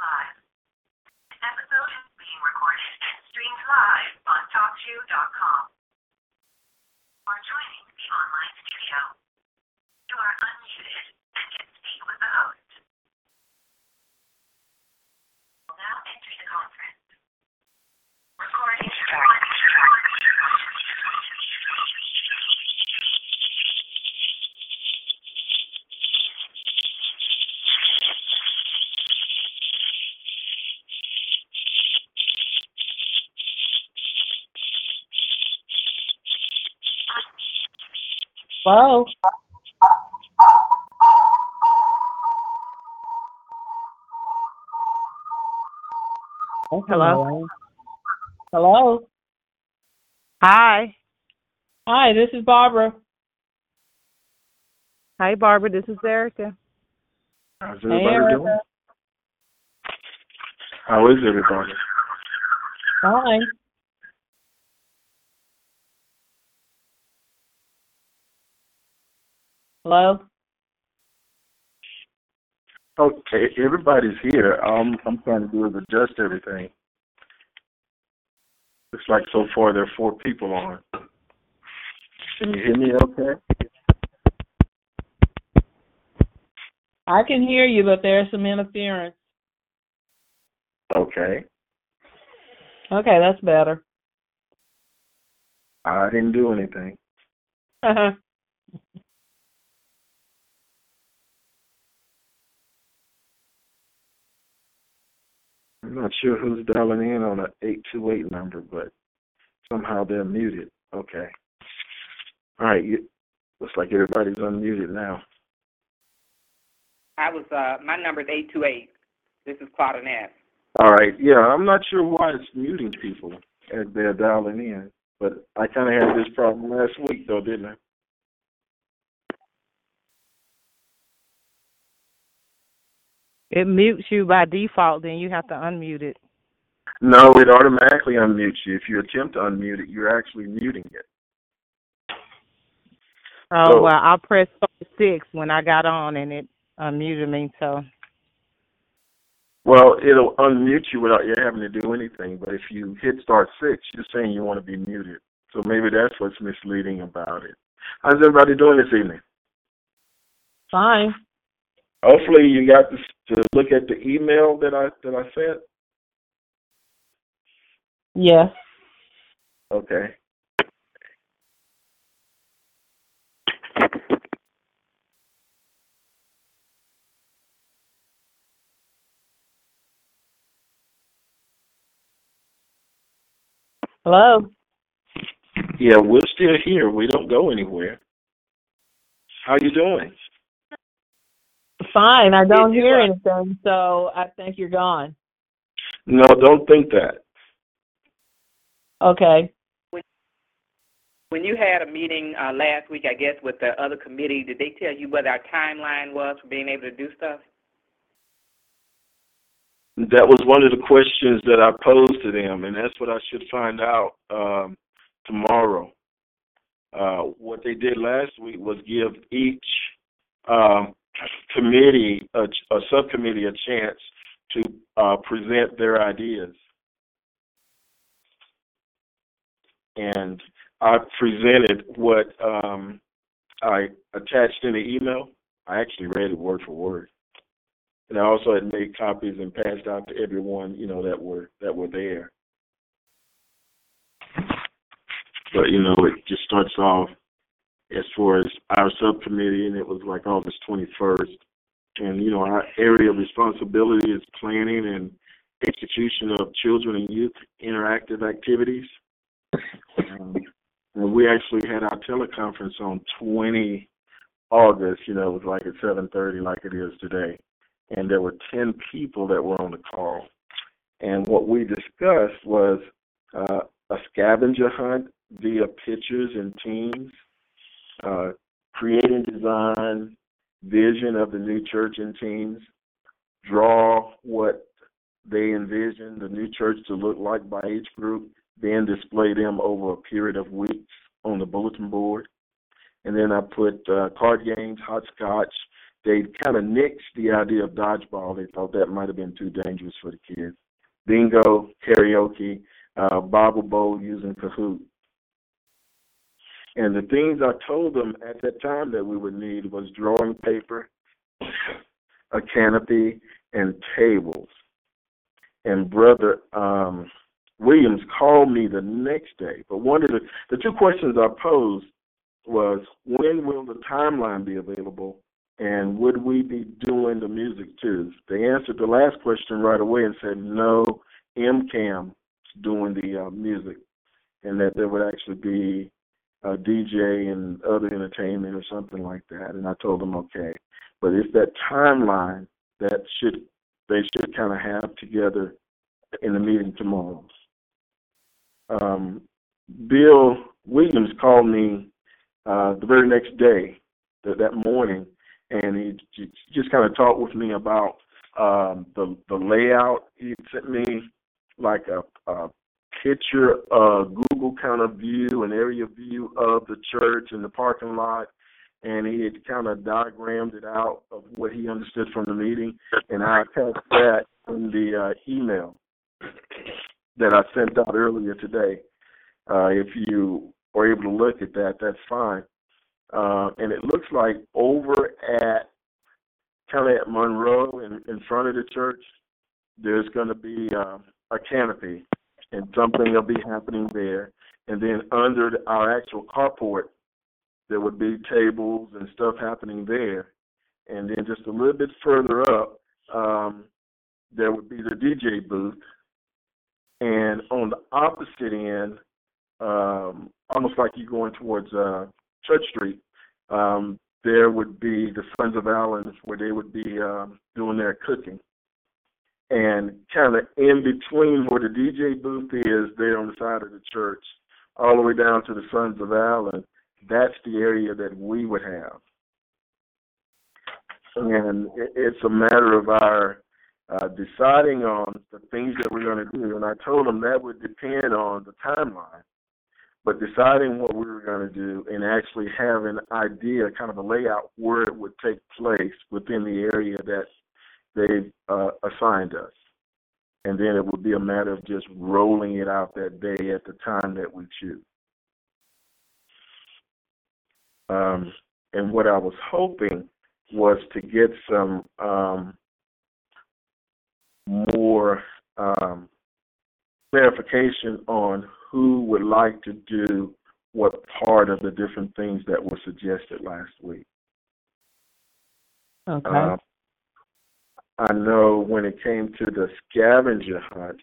live. This episode is being recorded and streamed live on TalkShoe.com. For joining the online studio, you are unmuted and can speak with the host. Will now enter the conference. Recording Hello. Hello? Hello. Hi. Hi, this is Barbara. Hi, Barbara. This is Erica. How's Hey, everybody Erica. doing? How is everybody? Fine. Hello. Okay, everybody's here. Um, I'm trying to do is adjust everything. Looks like so far there are four people on. Can you hear me okay? I can hear you, but there's some interference. Okay. Okay, that's better. I didn't do anything. I'm not sure who's dialing in on an 828 number, but somehow they're muted. Okay. All right. You, looks like everybody's unmuted now. I was uh my number is eight two eight. This is Claudinette. All right. Yeah, I'm not sure why it's muting people as they're dialing in, but I kind of had this problem last week, though, didn't I? It mutes you by default, then you have to unmute it. No, it automatically unmutes you. If you attempt to unmute it, you're actually muting it. Oh, So- well, I pressed six when I got on and it unmuted me, so. Well, it'll unmute you without you having to do anything. But if you hit star six, you're saying you want to be muted. So maybe that's what's misleading about it. How's everybody doing this evening? Fine. Hopefully, you got to, to look at the email that I that I sent. Yes. Okay. Hello. Yeah, we're still here. We don't go anywhere. How you doing? Fine. I don't hear anything, so I think you're gone. No, don't think that. Okay. When you had a meeting uh last week, I guess, with the other committee, did they tell you what our timeline was for being able to do stuff? That was one of the questions that I posed to them, and that's what I should find out um, tomorrow. Uh, what they did last week was give each um, committee, a, a subcommittee, a chance to uh, present their ideas. And I presented what um, I attached in the email. I actually read it word for word. And I also had made copies and passed out to everyone, you know, that were that were there. But you know, it just starts off as far as our subcommittee, and it was like August 21st. And you know, our area of responsibility is planning and execution of children and youth interactive activities. Um, and we actually had our teleconference on 20 August. You know, it was like at 7:30, like it is today and there were 10 people that were on the call. And what we discussed was uh, a scavenger hunt via pictures and teams, uh, creating design, vision of the new church and teams, draw what they envision the new church to look like by each group, then display them over a period of weeks on the bulletin board. And then I put uh, card games, hopscotch, they kind of nixed the idea of dodgeball. They thought that might have been too dangerous for the kids. Bingo, karaoke, uh, Bible bowl using Kahoot. And the things I told them at that time that we would need was drawing paper, a canopy, and tables. And brother um, Williams called me the next day. But one of the the two questions I posed was when will the timeline be available and would we be doing the music too? They answered the last question right away and said no, MCAM doing the uh, music, and that there would actually be a DJ and other entertainment or something like that. And I told them okay, but it's that timeline that should they should kind of have together in the meeting tomorrow. Um, Bill Williams called me uh, the very next day, that, that morning, and he j- just kind of talked with me about um, the the layout. He sent me like a, a picture, a Google kind of view, an area view of the church and the parking lot, and he had kind of diagrammed it out of what he understood from the meeting, and I attached that in the uh, email that I sent out earlier today. Uh, if you are able to look at that, that's fine. Uh, and it looks like over at kind of at Monroe in, in front of the church, there's going to be uh, a canopy and something will be happening there. And then under our actual carport, there would be tables and stuff happening there. And then just a little bit further up, um, there would be the DJ booth. And on the opposite end, um, almost like you're going towards uh, Church Street, um, there would be the Sons of Allen where they would be um, doing their cooking. And kind of in between where the DJ booth is, there on the side of the church, all the way down to the Sons of Allen, that's the area that we would have. And it's a matter of our uh, deciding on the things that we're going to do. And I told them that would depend on the timeline but deciding what we were going to do and actually have an idea, kind of a layout where it would take place within the area that they've uh, assigned us. And then it would be a matter of just rolling it out that day at the time that we choose. Um, and what I was hoping was to get some um, more um, clarification on who would like to do what part of the different things that were suggested last week. Okay. Uh, I know when it came to the scavenger hunt,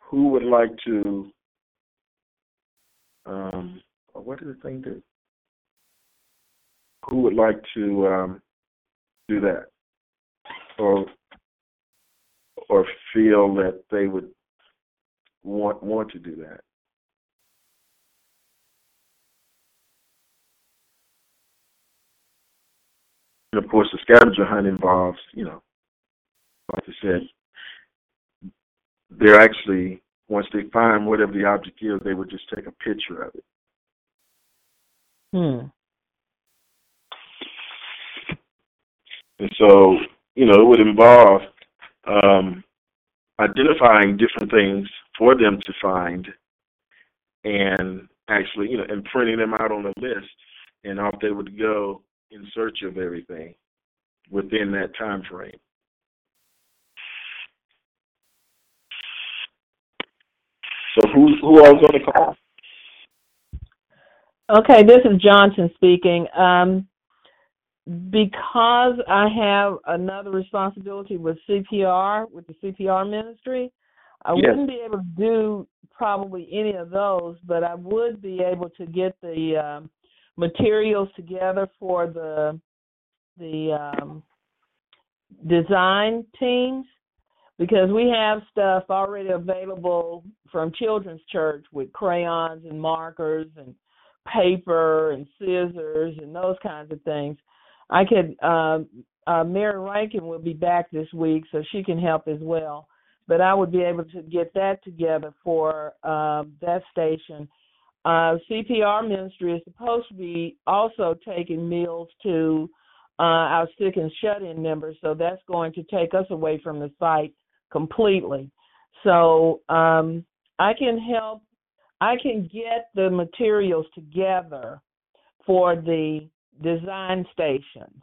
who would like to? Um, what did the thing do? Who would like to um, do that, or or feel that they would want want to do that? And of course, the scavenger hunt involves, you know, like I said, they're actually once they find whatever the object is, they would just take a picture of it. Hmm. And so, you know, it would involve um, identifying different things for them to find and actually, you know, and printing them out on a list and off they would go in search of everything within that time frame. So who who all going to call? Okay, this is Johnson speaking. Um, because I have another responsibility with CPR, with the CPR ministry, I Yes. wouldn't be able to do probably any of those, but I would be able to get the um, materials together for the the um, design teams because we have stuff already available from Children's Church with crayons and markers and paper and scissors and those kinds of things. I could uh, uh, Mary Rankin will be back this week, so she can help as well. But I would be able to get that together for um, that station. Uh, CPR ministry is supposed to be also taking meals to uh, our sick and shut-in members. So that's going to take us away from the site completely. So um, I can help. I can get the materials together for the design stations.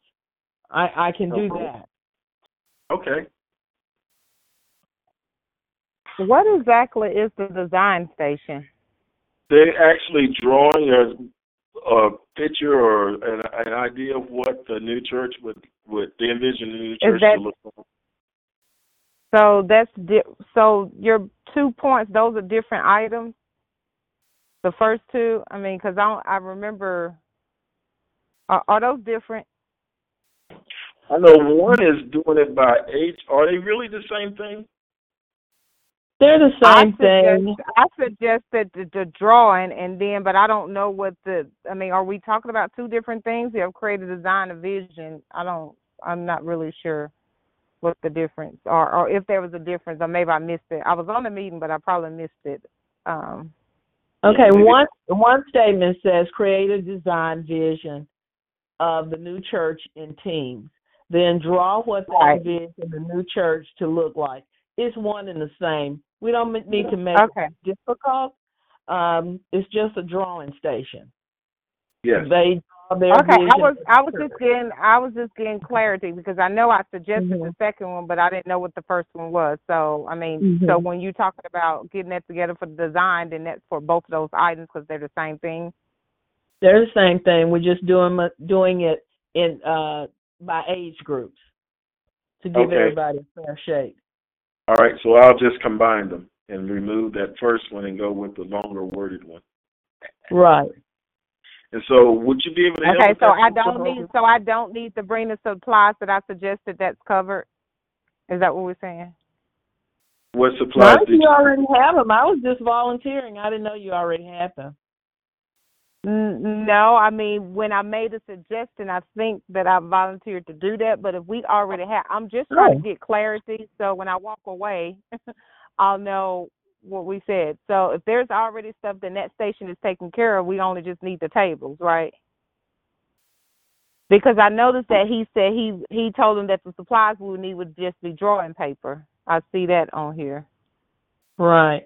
I, I can do Okay. that. Okay. What exactly is the design station? They're actually drawing a, a picture or an, an idea of what the new church would, would they envision the new church that- to look like. So that's di- so your two points. Those are different items. The first two, I mean, because I don't, I remember. Are, are those different? I know one is doing it by age. Are they really the same thing? They're the I same thing. suggest, I suggested the, the drawing, and then, but I don't know what the. I mean, are we talking about two different things? You have created design a vision. I don't. I'm not really sure what the difference, or or if there was a difference, or maybe I missed it. I was on the meeting, but I probably missed it. Um, Okay, one one statement says create a design vision of the new church in teams. Then draw what that Right. vision the new church to look like. It's one and the same. We don't need to make okay. it difficult. Um, it's just a drawing station. Yes. They draw their Okay. I was I was just getting I was just getting clarity because I know I suggested the Mhm. second one, but I didn't know what the first one was. So I mean, so Mhm. when you're talking about getting that together for the design, then that's for both of those items because they're the same thing. They're the same thing. We're just doing doing it in uh by age groups to give Okay. everybody a fair shake. All right, so I'll just combine them and remove that first one and go with the longer worded one. Right. And so, would you be able to Okay, with so I don't Harper? need so I don't need to bring the supplies that I suggested. That's covered. Is that what we're saying? What supplies if did you already have them. I was just volunteering. I didn't know you already had them. No, I mean when I made a suggestion, I think that I volunteered to do that. But if we already have, I'm just trying Oh. to get clarity. So when I walk away, I'll know what we said. So if there's already stuff, then that station is taken care of. We only just need the tables, right? Because I noticed that he said he he told them that the supplies we would need would just be drawing paper. I see that on here. Right.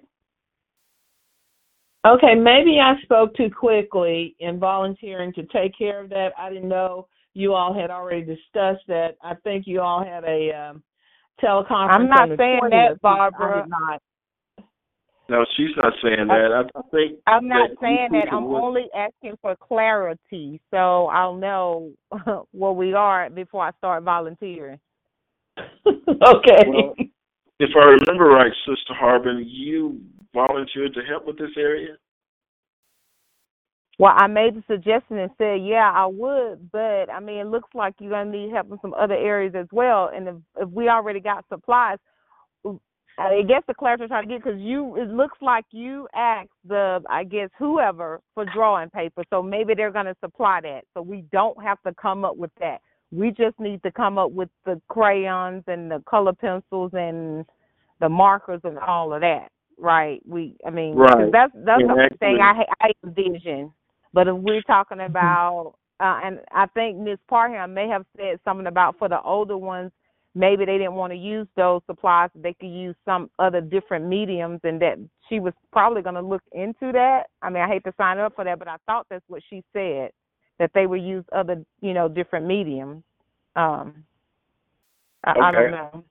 Okay, maybe I spoke too quickly in volunteering to take care of that. I didn't know you all had already discussed that. I think you all had a um, teleconference. I'm not saying 20th. that, I Barbara. did not. No, she's not saying that. I, I think I'm not that saying that. I'm would- only asking for clarity, so I'll know where we are before I start volunteering. okay. Well, If I remember right, Sister Harbin, you volunteered to help with this area. Well, I made the suggestion and said, yeah, I would, but I mean, it looks like you're gonna need help in some other areas as well. And if if we already got supplies, I guess the clarity I'm trying to get because you, it looks like you asked the, I guess whoever for drawing paper, so maybe they're gonna supply that, so we don't have to come up with that. We just need to come up with the crayons and the color pencils and the markers and all of that, right? We, I mean, Right. that's that's And the thing I I envision. But if we're talking about, uh, and I think Miss Parham may have said something about for the older ones, maybe they didn't want to use those supplies. They could use some other different mediums, and that she was probably going to look into that. I mean, I hate to sign up for that, but I thought that's what she said that they would use other, you know, different mediums. Um, I, I don't know.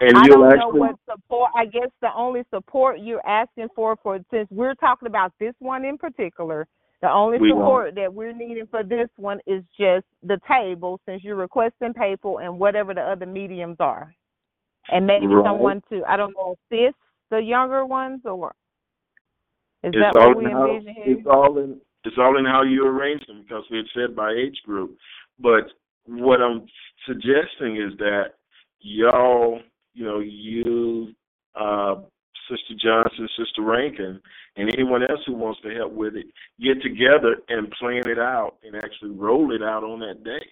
And I don't know actually what support. I guess the only support you're asking for, for since we're talking about this one in particular, the only We support that we're needing for this one is just the table, since you're requesting paper and whatever the other mediums are, and maybe Right. someone to I don't know assist the younger ones or is it's that what we how envision here? it's all in it's all in how you arrange them because we had said by age group. But what I'm suggesting is that y'all, you know, you, uh, Sister Johnson, Sister Rankin, and anyone else who wants to help with it, get together and plan it out and actually roll it out on that day.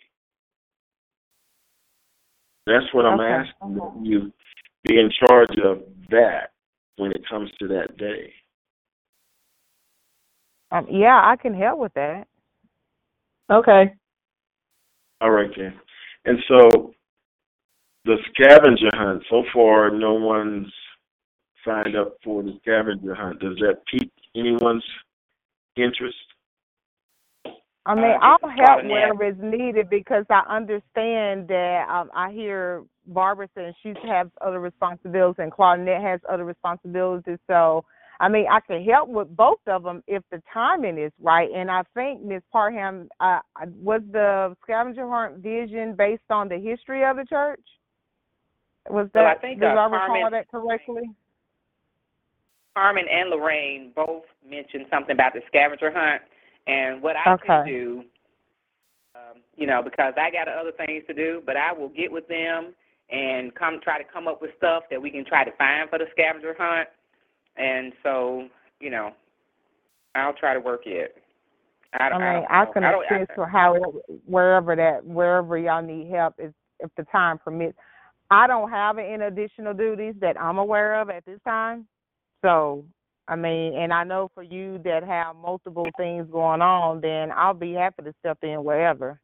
That's what I'm Okay. asking that you be in charge of that when it comes to that day. Um, yeah, I can help with that. Okay. All right then. And so the scavenger hunt. So far, no one's signed up for the scavenger hunt. Does that pique anyone's interest? I mean, Uh, I'll help starting wherever it's needed because I understand that um, I hear Barbara saying she has other responsibilities and Claudette has other responsibilities. So, I mean, I can help with both of them if the timing is right. And I think Ms. Parham, uh, was the scavenger hunt vision based on the history of the church? Was that? Well, I think, did uh, I recall Carmen- that correctly? Carmen and Lorraine both mentioned something about the scavenger hunt, and what I Okay. can do, um, you know, because I got other things to do, but I will get with them and come try to come up with stuff that we can try to find for the scavenger hunt, and so, you know, I'll try to work it. I, I don't- mean, I, don't I can I I, assist for how wherever that wherever y'all need help if if the time permits. I don't have any additional duties that I'm aware of at this time. So, I mean, and I know for you that have multiple things going on, then I'll be happy to step in wherever.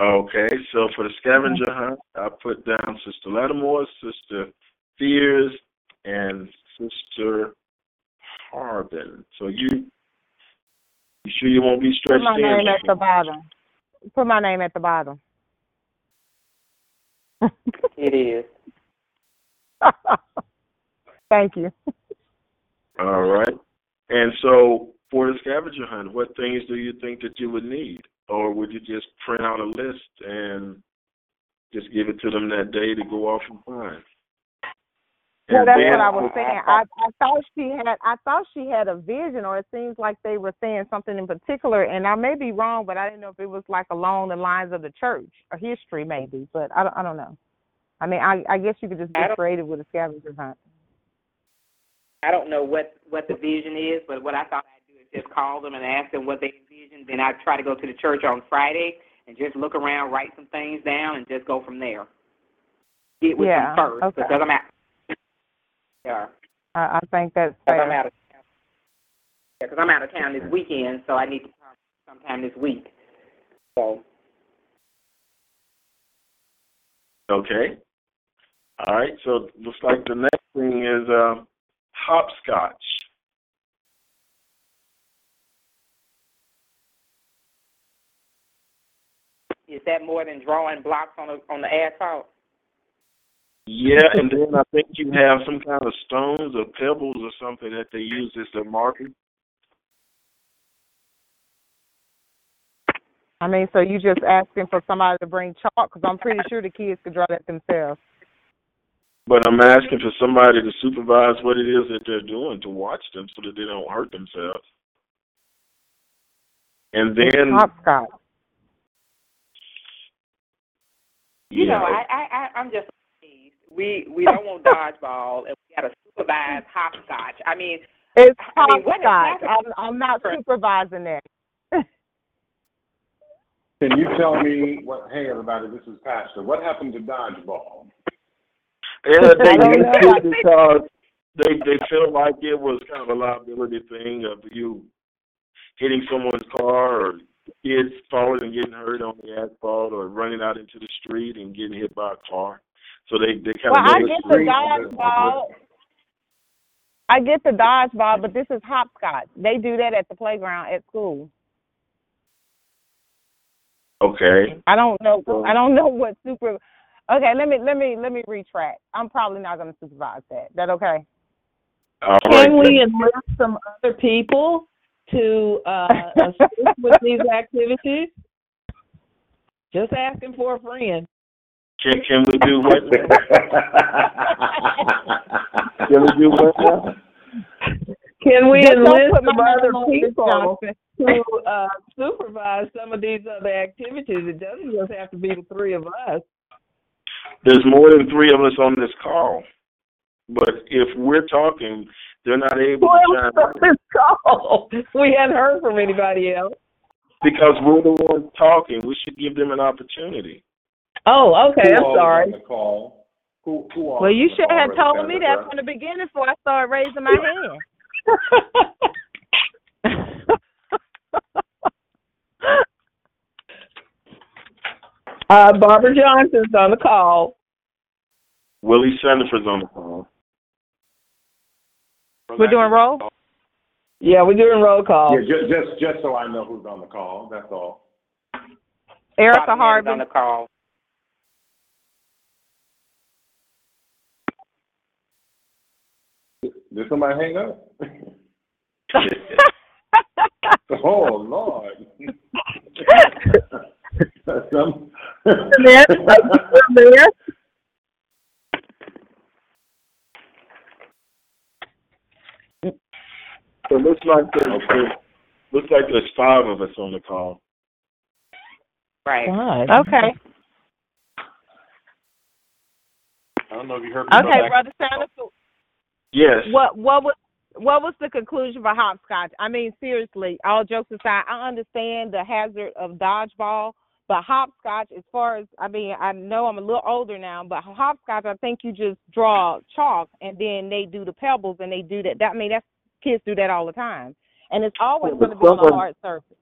Okay, so for the scavenger mm-hmm. hunt, I put down Sister Lattimore, Sister Fears, and Sister Harbin. So you, you sure you won't be stretched Put stretched my in? name at the bottom. Put my name at the bottom. it is. Thank you. All right. And so for the scavenger hunt, what things do you think that you would need? Or would you just print out a list and just give it to them that day to go off and find? Well, that's then- what I was saying. I I thought she had I thought she had a vision, or it seems like they were saying something in particular. And I may be wrong, but I didn't know if it was like along the lines of the church or history, maybe. But I don't I don't know. I mean, I I guess you could just I get creative with a scavenger hunt. I don't know what what the vision is, but what I thought I'd do is just call them and ask them what they envision. Then I'd try to go to the church on Friday and just look around, write some things down, and just go from there. Get with Yeah, them first okay. because I'm out. Yeah, I, I think that's because I'm out of town. Yeah, because I'm out of town this weekend, so I need to come sometime this week. So Okay. All right. So looks like the next thing is uh, hopscotch. is that more than drawing blocks on the on the asphalt? Yeah, and then I think you have some kind of stones or pebbles or something that they use as their marker. I mean, so you just asking for somebody to bring chalk? Because I'm pretty sure the kids could draw that themselves. But I'm asking for somebody to supervise what it is that they're doing to watch them so that they don't hurt themselves. And then, Hopscotch. You yeah, know, I I, I I'm just amazed. We we don't want dodgeball, and we got to supervise hopscotch. I mean, It's I mean, hopscotch. I'm I'm not supervising it. Can you tell me what, hey, everybody, this is Pastor. What happened to dodgeball? Yeah, they used to because they they felt like it was kind of a liability thing of you hitting someone's car or kids falling and getting hurt on the asphalt or running out into the street and getting hit by a car. So they they kind Well, of I get the dodgeball. I get the dodgeball, but this is hopscotch. They do that at the playground at school. Okay. I don't know. I don't know what super. Okay, let me let me let me retract. I'm probably not going to supervise that. That okay? All right. Can we enlist some other people to uh, assist with these activities? Just asking for a friend. Can can we do what? Can we do what now? Can we Just enlist some other name on this, people to uh, supervise some of these other activities? It doesn't just have to be the three of us. There's more than three of us on this call, but if we're talking, they're not able Who to else chime on in this call? We hadn't heard from anybody else. because we're the ones talking. We should give them an opportunity. Oh, okay. Who I'm sorry. on the call? Who, who Well, you should have told me that from the beginning before I started raising my hand. Uh, Barbara Johnson's on the call. Willie Sandifer's on the call. We're doing roll. Yeah, we're doing roll call. Yeah, just, just, just so I know who's on the call, that's all. Erica Bobby Mann is Harbin. on the call. Did somebody hang up? Oh, Lord. Some, there. there. So it looks like there's, there's looks like there's five of us on the call. Right. Fine. Okay. I don't know if you heard me. Okay, Brother Sanders. Yes. What what was what was the conclusion for hopscotch? I mean, seriously, all jokes aside, I understand the hazard of dodgeball, but hopscotch, as far as I mean, I know I'm a little older now, but hopscotch, I think you just draw chalk and then they do the pebbles and they do that. That I mean, that's kids do that all the time, and it's always going to be on a hard surface.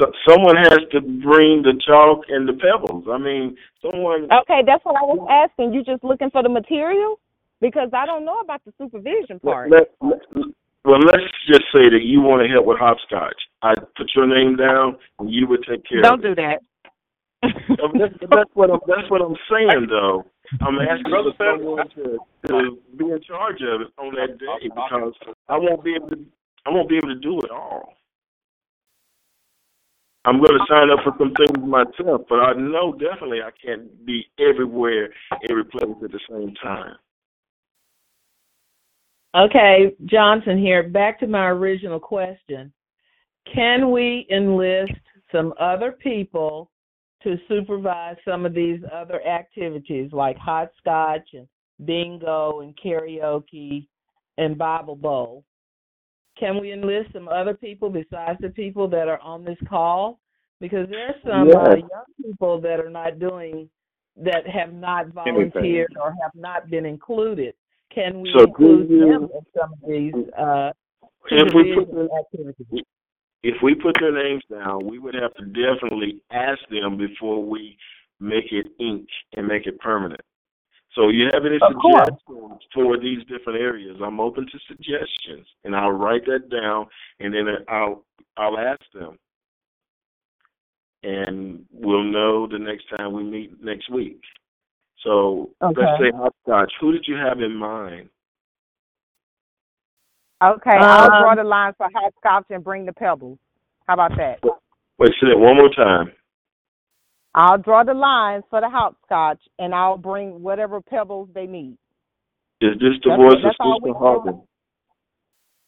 So someone has to bring the chalk and the pebbles. I mean, someone. Okay, that's what I was asking. You just looking for the material because I don't know about the supervision part. Let, let, well, let's just say that you want to help with hopscotch. I put your name down, and you would take care Don't of it. do that. That's, that's what I'm. That's what I'm saying, though. I'm asking Brother for someone to, to be in charge of it on that day because I won't be able to. I won't be able to do it all. I'm going to sign up for some things myself, but I know definitely I can't be everywhere, every place at the same time. Okay, Johnson here. Back to my original question. Can we enlist some other people to supervise some of these other activities like hopscotch and bingo and karaoke and Bible Bowl? Can we enlist some other people besides the people that are on this call? Because there are some uh, young people that are not doing, that have not volunteered or have not been included. Can we So include you- them in some of these uh, If we put activities? If we put their names down, we would have to definitely ask them before we make it ink and make it permanent. So you have any Of course. suggestions for these different areas? I'm open to suggestions, and I'll write that down, and then I'll I'll ask them, and we'll know the next time we meet next week. So let's Okay. say hopscotch. Who did you have in mind? Okay, I'll Um, draw the lines for hopscotch and bring the pebbles. How about that? Wait, say that one more time. I'll draw the lines for the hopscotch and I'll bring whatever pebbles they need. Is this the That's- voice of that's all we Sister do. Harbin?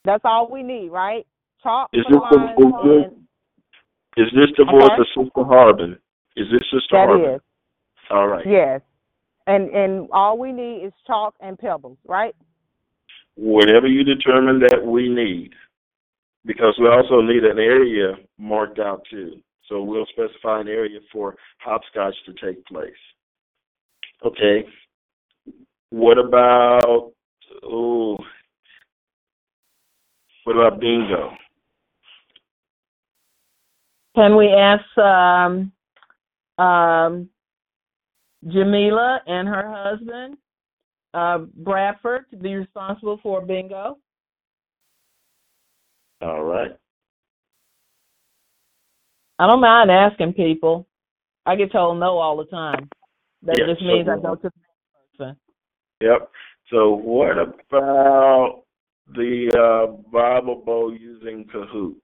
That's all we need, right? Chalk Is for the this the- lines is this- Is this the I'm voice sorry? of Sister Harbin? Is this Sister that Harbin? is. All right. Yes. And and all we need is chalk and pebbles, right? Whatever you determine that we need, because we also need an area marked out too. So we'll specify an area for hopscotch to take place. Okay. What about oh? What about bingo? Can we ask um, um, Jamila and her husband, uh, Bradford, to be responsible for bingo? All right. I don't mind asking people. I get told no all the time. That Yeah, just means I go to the next person. Yep. So what about the uh, Bible Bowl using Kahoot?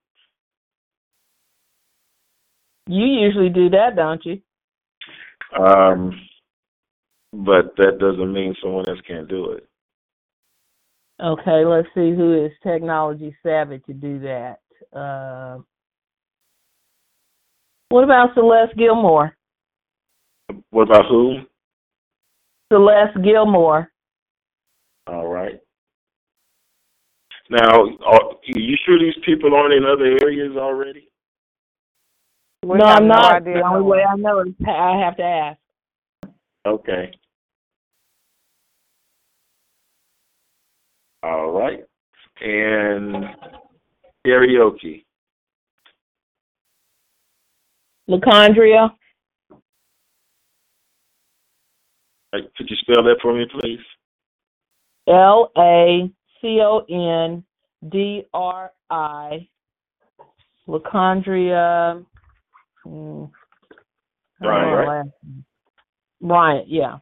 You usually do that, don't you? Um, but that doesn't mean someone else can't do it. Okay, let's see who is technology savvy to do that. Uh, what about Celeste Gilmore? What about who? Celeste Gilmore. All right. Now, are you sure these people aren't in other areas already? We no, I'm not. idea. the only way I know is I have to ask. Okay. All right. And karaoke. LaCondria. Could you spell that for me, please? L A C O N D R I. Lacondria. hmm, don't know Bryant. her last name. Bryant, yeah.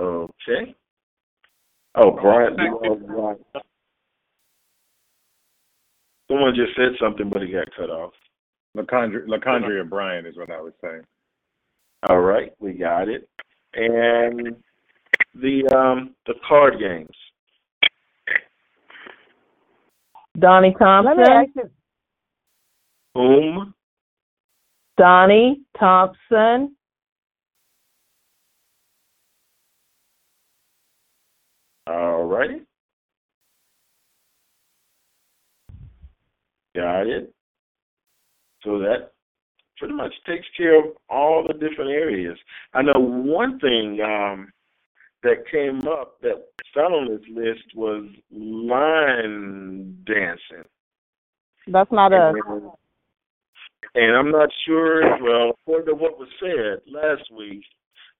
Okay. Oh, Brian. Brian. Someone just said something, but he got cut off. LaCondria, LaCondria Bryant is what I was saying. All right, we got it. And the um the card games. Donnie Let me Thompson. ask you. Whom? Donnie Thompson. All righty. Got it. So that pretty much takes care of all the different areas. I know one thing um, that came up that not on this list was line dancing. That's not us. And, and I'm not sure, well, according to what was said last week,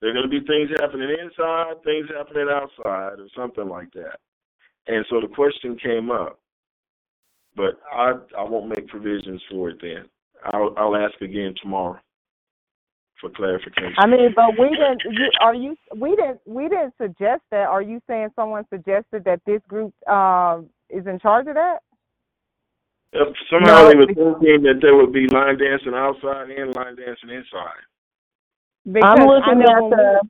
there are going to be things happening inside, things happening outside, or something like that. And so the question came up, but I I won't make provisions for it then. I'll I'll ask again tomorrow for clarification. I mean, but we didn't. You, are you? We didn't. We didn't suggest that. Are you saying someone suggested that this group um, is in charge of that? If somehow No, they were thinking that there would be line dancing outside and line dancing inside. Because I'm looking at the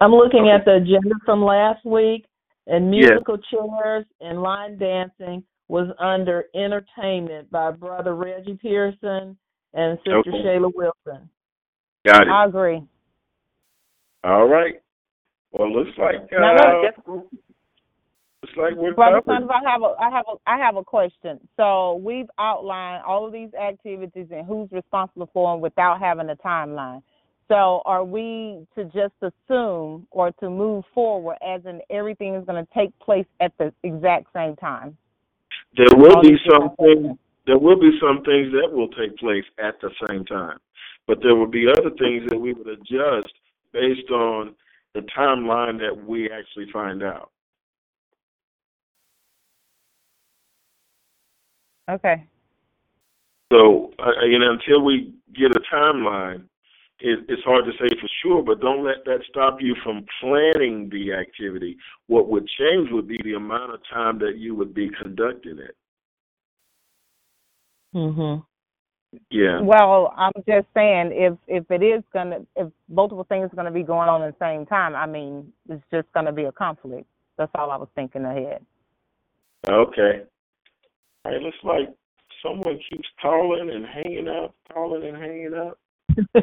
I'm looking at the agenda from last week and Yes. musical chairs and line dancing was under entertainment by brother Reggie Pearson and sister Okay. Shayla Wilson. Got it. I agree. All right. Well, looks like Now, uh, Just- looks like Brother. Sanders, I have a I have a I have a question. So we've outlined all of these activities and who's responsible for them without having a timeline. So are we to just assume or to move forward as in everything is going to take place at the exact same time? There will All be some things. There will be some things that will take place at the same time, but there will be other things that we would adjust based on the timeline that we actually find out. Okay. So, you know, until we get a timeline, it, it's hard to say for sure. But don't let that stop you from planning the activity. What would change would be the amount of time that you would be conducting it. Mhm. Yeah. Well, I'm just saying if if it is gonna if multiple things are gonna be going on at the same time, I mean it's just gonna be a conflict. That's all I was thinking ahead. Okay. All right. Looks like someone keeps calling and hanging up, calling and hanging up.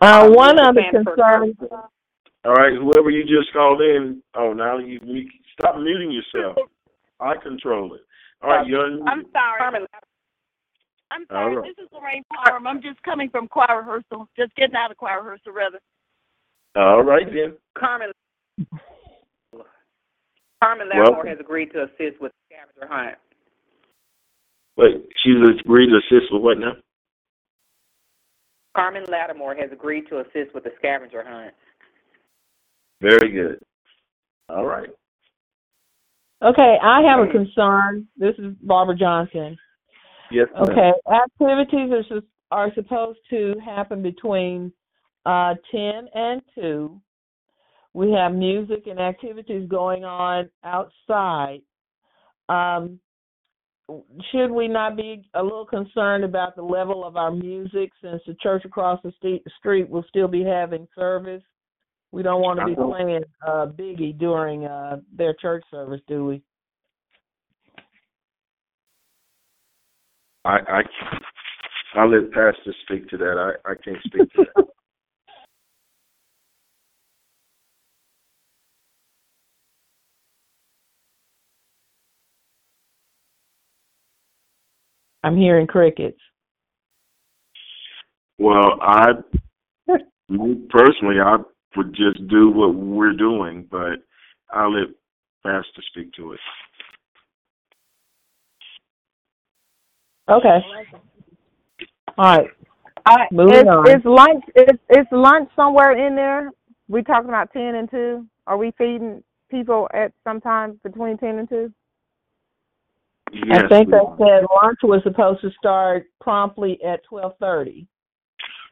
uh, one other concern. All right. Whoever you just called in. Oh, now you, you stop muting yourself. I control it. All right. You're unmuted. I'm sorry. Carmen, I'm sorry. right. This is Lorraine Farm. I'm just coming from choir rehearsal. Just getting out of choir rehearsal, rather. All right then. Carmen, Carmen Well- Lattimore has agreed to assist with the scavenger hunt. Wait. She's agreed to assist with what now? Carmen Lattimore has agreed to assist with the scavenger hunt. Very good. All right. Okay, I have a concern. This is Barbara Johnson. Yes. ma'am. Okay, activities are sus- are supposed to happen between uh, ten and two. We have music and activities going on outside. Um, should we not be a little concerned about the level of our music since the church across the street will still be having service? We don't want to be playing uh, Biggie during uh, their church service, do we? I I I'll let Pastor speak to that. I I can't speak to that. I'm hearing crickets. Well, I personally I would just do what we're doing, but I'll let Pastor speak to it. Okay. All right. Uh, Moving is, on. is lunch is, is lunch somewhere in there? We talking about ten and two? Are we feeding people at some time between ten and two? Yes, I think I said lunch was supposed to start promptly at twelve thirty.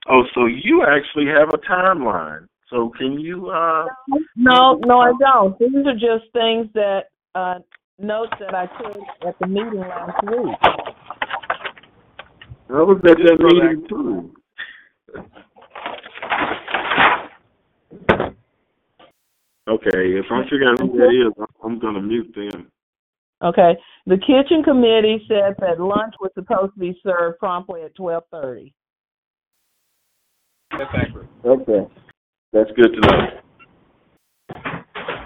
Oh, so you actually have a timeline. So can you uh No, no, I don't. These are just things that uh notes that I took at the meeting last week. I was at that meeting too. Okay, if I'm figuring out who that is, I'm- I'm gonna mute them. Okay. The kitchen committee said that lunch was supposed to be served promptly at twelve thirty. That's accurate. Okay. That's good to know.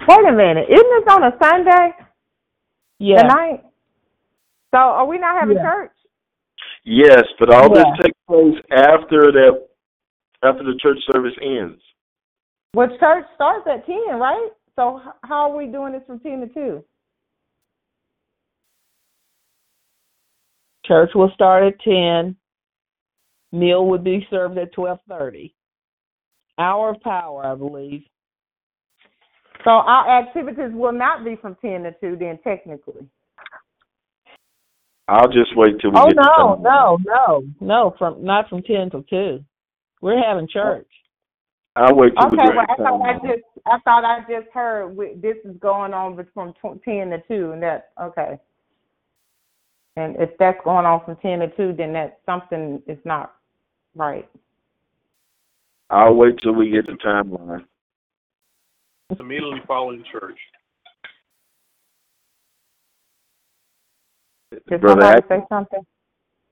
Wait a minute, isn't this on a Sunday Yeah. tonight? So are we not having Yeah. church? Yes, but all Yeah. this takes place after that after the church service ends. Well, church starts at ten, right? So h- how are we doing this from ten to two? Church will start at ten. Meal would be served at twelve thirty. Hour of power, I believe. So our activities will not be from ten to two, then technically. I'll just wait till we Oh get no, time. no, no, no, from not from ten till two. We're having church. I'll wait till we Okay, get well, to I thought I just I thought I just heard we, this is going on from tw- ten to two, and that okay. And if that's going on from ten to two, then that something is not right. I'll wait till we get the timeline. Immediately following church. Did Brother somebody Atkins, say something?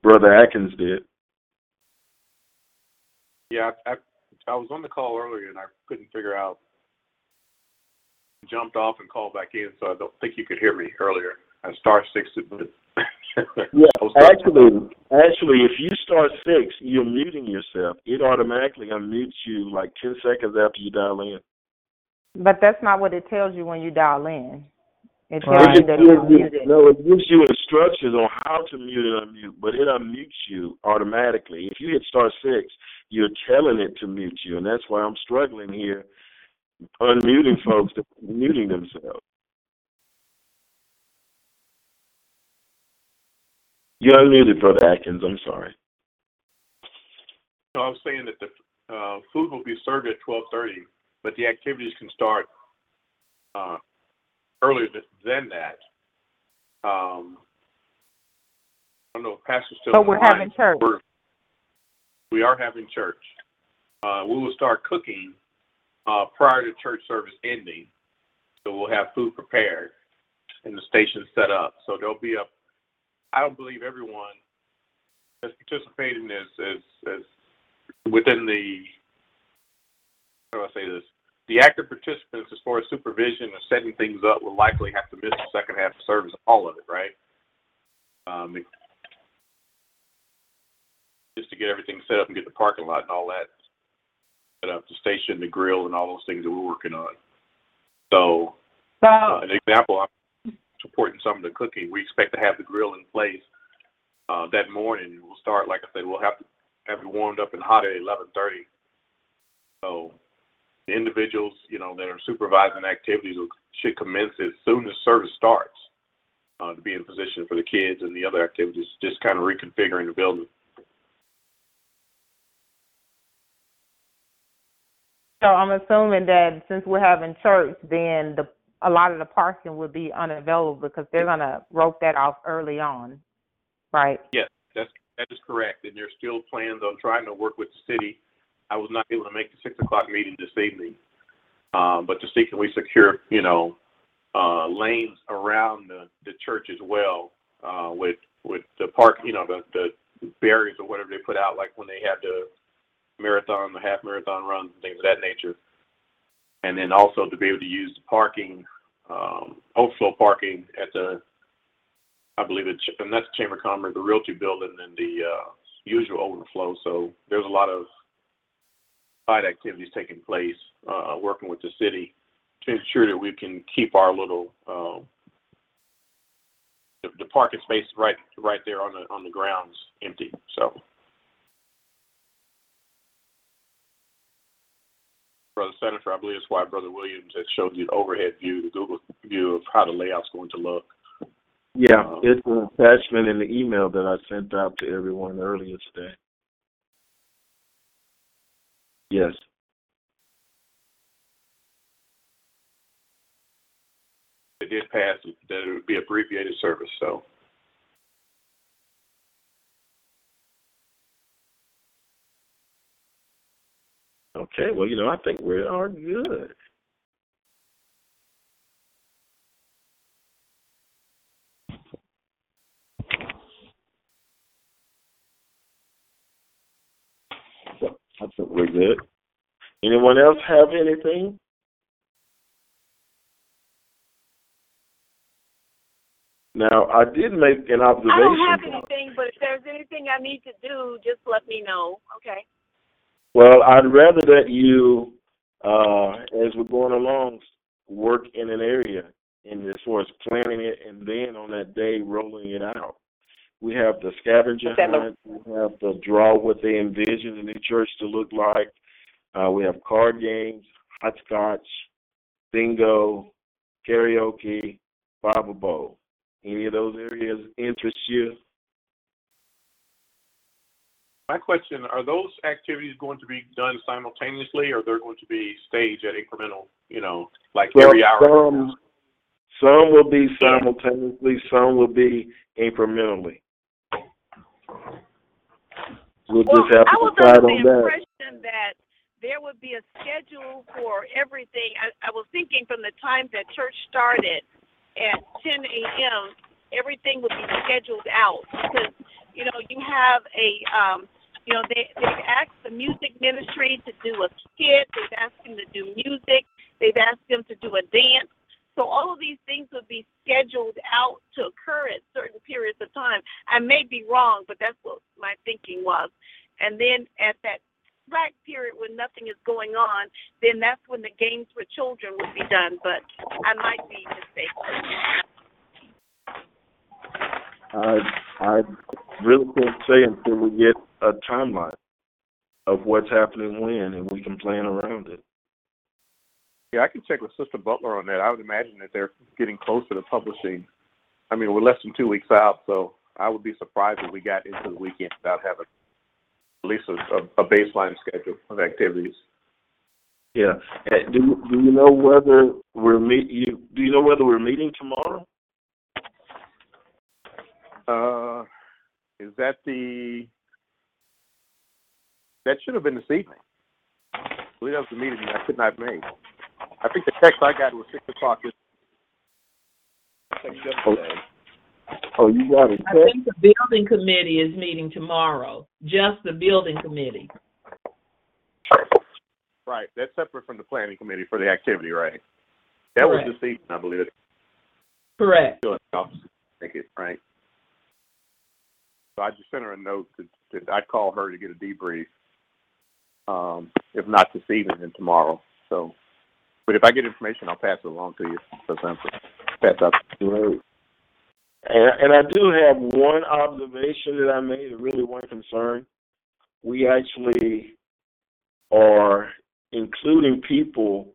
Brother Atkins did. Yeah, I, I, I was on the call earlier and I couldn't figure out. Jumped off and called back in, so I don't think you could hear me earlier. I star six. but Yeah, actually, actually, if you start six, you're muting yourself. It automatically unmutes you like ten seconds after you dial in. But that's not what it tells you when you dial in. It tells Right. you that gives you're muted. no, it gives you instructions on how to mute and unmute, but it unmutes you automatically. If you hit star six, you're telling it to mute you, and that's why I'm struggling here, unmuting folks that are muting themselves. You're unmuted, Brother Atkins. I'm sorry. So I was saying that the uh, food will be served at twelve thirty, but the activities can start uh, earlier th- than that. Um, I don't know if Pastor's still. But on the we're line. having church. We're, we are having church. Uh, we will start cooking uh, prior to church service ending, so we'll have food prepared and the station set up. So there'll be a. I don't believe everyone that's participating is is, is within the how do I say this? The active participants, as far as supervision and setting things up, will likely have to miss the second half of service, all of it, right? Um, just to get everything set up and get the parking lot and all that set up, the station, the grill, and all those things that we're working on. So, So uh, an example, I'm supporting some of the cooking. We expect to have the grill in place uh, that morning. We'll start, like I said, we'll have to have it warmed up and hot at 11:30. So the individuals, you know, that are supervising activities will, should commence as soon as service starts uh, to be in position for the kids and the other activities. Just kind of reconfiguring the building. So I'm assuming that since we're having church, then the a lot of the parking will be unavailable because they're gonna rope that off early on, right? Yes, that's that is correct. And there's still plans on trying to work with the city. I was not able to make the six o'clock meeting this evening, um, but to see can we secure, you know, uh, lanes around the, the church as well uh, with with the park, you know, the the barriers or whatever they put out, like when they had the marathon, the half marathon runs, and things of that nature. And then also to be able to use the parking, um, overflow parking at the I believe it's, and that's Chamber of Commerce, the Realty Building, and the uh, usual overflow. So there's a lot of side activities taking place, uh, working with the city to ensure that we can keep our little uh, the, the parking space right right there on the on the grounds empty. So Brother Senator, I believe it's why Brother Williams has showed you the overhead view, the Google view of how the layout's going to look. Yeah, Um, it's an attachment in the email that I sent out to everyone earlier today. Yes. It did pass that it would be abbreviated service, so. Okay, well, you know, I think we are good. So, I think we're good. Anyone else have anything? Now, I did make an observation. I don't have anything, but if there's anything I need to do, just let me know. Okay. Well, I'd rather that you, uh, as we're going along, work in an area and as far as planning it and then on that day rolling it out. We have the scavenger Okay, look. hunt, we have the draw what they envision the new church to look like. Uh, we have card games, hopscotch, bingo, karaoke, Bible bowl. Any of those areas interest you? My question, are those activities going to be done simultaneously or they're going to be staged at incremental, you know, like Well, every hour? Some, some will be simultaneously, some will be incrementally. We'll Well, just have I to was decide under on the that. impression that there would be a schedule for everything. I, I was thinking from the time that church started at 10 a.m., everything would be scheduled out because, you know, you have a, um, you know, they, they've asked the music ministry to do a skit. They've asked them to do music. They've asked them to do a dance. So all of these things would be scheduled out to occur at certain periods of time. I may be wrong, but that's what my thinking was. And then at that slack period when nothing is going on, then that's when the games for children would be done. But I might be mistaken. I, I really can't say until we get a timeline of what's happening when and we can plan around it. Yeah, I can check with Sister Butler on that. I would imagine that they're getting closer to publishing. I mean, we're less than two weeks out, so I would be surprised if we got into the weekend without having at least a, a baseline schedule of activities. Yeah. Do, do you know whether we're meet, you, do you know whether we're meeting tomorrow? Uh, is that the? That should have been this evening. I believe that was the meeting I could not make. I think the text I got was six o'clock. This text yesterday. Oh, you got it. I think the building committee is meeting tomorrow, just the building committee. Right, that's separate from the planning committee for the activity, right? That was Correct. this evening, I believe. Correct. Thank you, the office, I right? So I just sent her a note that, that I'd call her to get a debrief. Um, if not this evening, then tomorrow. So, but if I get information, I'll pass it along to you. So simple. Pass up. Great. And, and I do have one observation that I made, really one concern. We actually are including people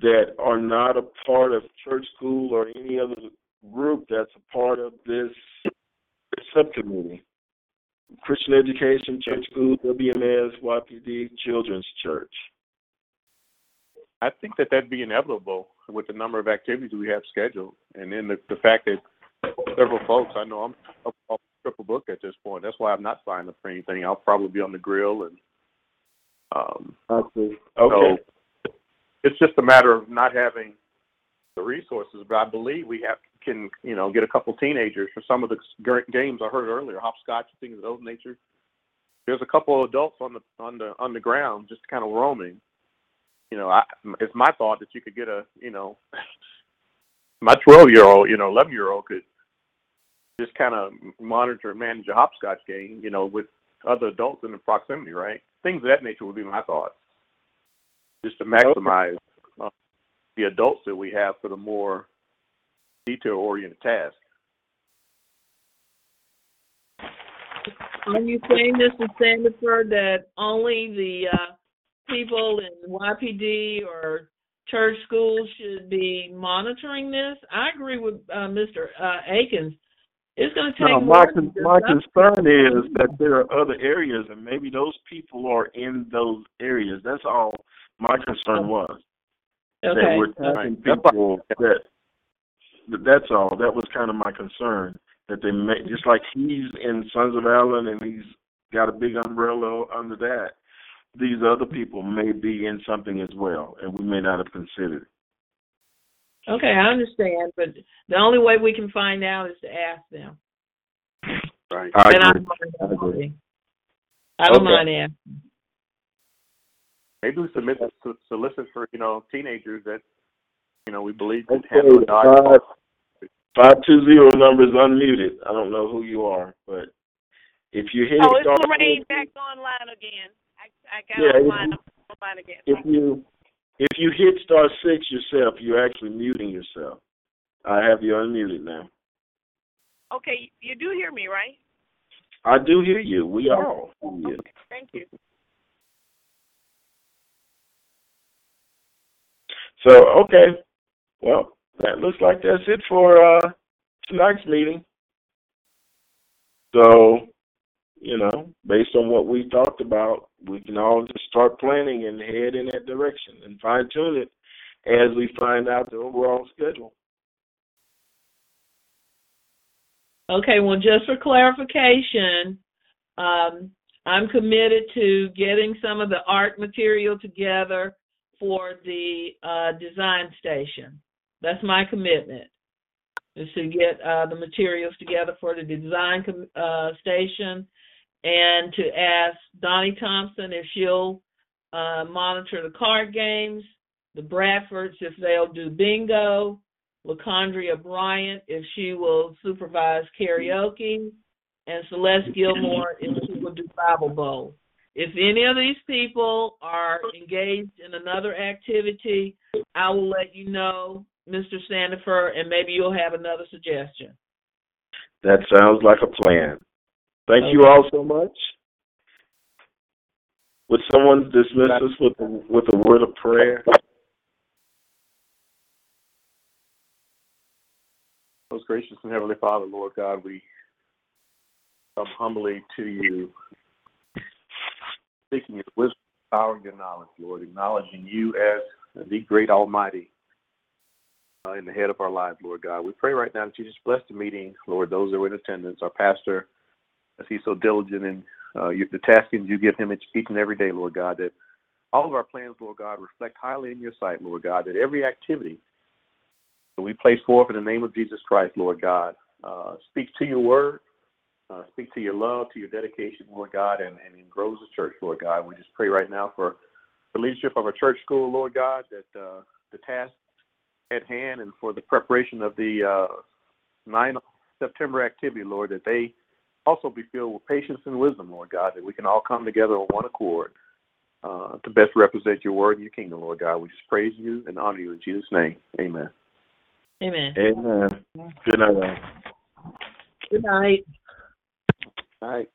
that are not a part of church school or any other group that's a part of this subcommittee. Christian Education, Church School, WMS, YPD, Children's Church. I think that that'd be inevitable with the number of activities we have scheduled, and then the, the fact that several folks, I know I'm up off triple book at this point. That's why I'm not signed up for anything. I'll probably be on the grill, and um, I see. Okay. so it's just a matter of not having the resources. But I believe we have can you know get a couple teenagers for some of the games I heard earlier, hopscotch things of those nature. There's a couple of adults on the on the on the ground just kind of roaming. You know, I, it's my thought that you could get a you know my 12 year old, you know, 11 year old could just kind of monitor and manage a hopscotch game, you know, with other adults in the proximity, right? Things of that nature would be my thoughts, just to maximize the adults that we have for the more detail oriented tasks. Are you saying, Mr. Sandiford, that only the uh, people in YPD or church schools should be monitoring this. I agree with uh, Mr. Uh, Akins. It's going to take No, more my con- my concern is that there are other areas, and maybe those people are in those areas. That's all my concern was. That Okay. we're tapping Right. people that. that- That's all. That was kind of my concern. That they may just like he's in Sons of Allen, and he's got a big umbrella under that. These other people may be in something as well, and we may not have considered. it. Okay, I understand, but the only way we can find out is to ask them. Right. I and I agree. don't mind I agree. asking. I don't Okay. mind asking. Maybe we submit so- solicit for you know teenagers that you know we believe can Okay, handle the five five two zero number is unmuted. I don't know who you are, but if you hit Oh, it's star Lorraine six, back online again. I I got Yeah, online, if- I'm online again. if you if you hit star six yourself, you're actually muting yourself. I have you unmuted now. Okay, you do hear me, right? I do hear you. We all hear you. Thank you. So okay, well that looks like that's it for uh tonight's meeting. So, you know, based on what we talked about, we can all just start planning and head in that direction and fine tune it as we find out the overall schedule. Okay, well, just for clarification, um, I'm committed to getting some of the art material together for the uh, design station. That's my commitment, is to get uh, the materials together for the design uh, station and to ask Donnie Thompson if she'll uh, monitor the card games, the Bradfords if they'll do bingo, LaCondria Bryant if she will supervise karaoke, and Celeste Gilmore if she will do Bible Bowl. If any of these people are engaged in another activity, I will let you know, Mr. Sandifer, and maybe you'll have another suggestion. That sounds like a plan. Thank you all so much. Would someone dismiss us with a, with a word of prayer? Most gracious and heavenly Father, Lord God, we come humbly to you, seeking your wisdom, power, and your knowledge, Lord, acknowledging you as the great Almighty uh, in the head of our lives, Lord God. We pray right now that you just bless the meeting, Lord, those that are in attendance, our pastor, as he's so diligent in uh, the taskings you give him each, and every day, Lord God, that all of our plans, Lord God, reflect highly in your sight, Lord God, that every activity that we place forth in the name of Jesus Christ, Lord God, uh, speak to your word, uh, speak to your love, to your dedication, Lord God, and, and it grows the church, Lord God. We just pray right now for the leadership of our church school, Lord God, that uh, the task at hand and for the preparation of the uh, 9 September activity, Lord, that they also be filled with patience and wisdom, Lord God, that we can all come together on one accord uh, to best represent your word and your kingdom, Lord God. We just praise you and honor you in Jesus' name. Amen. Amen. Amen. Good night. all. Good night. All right.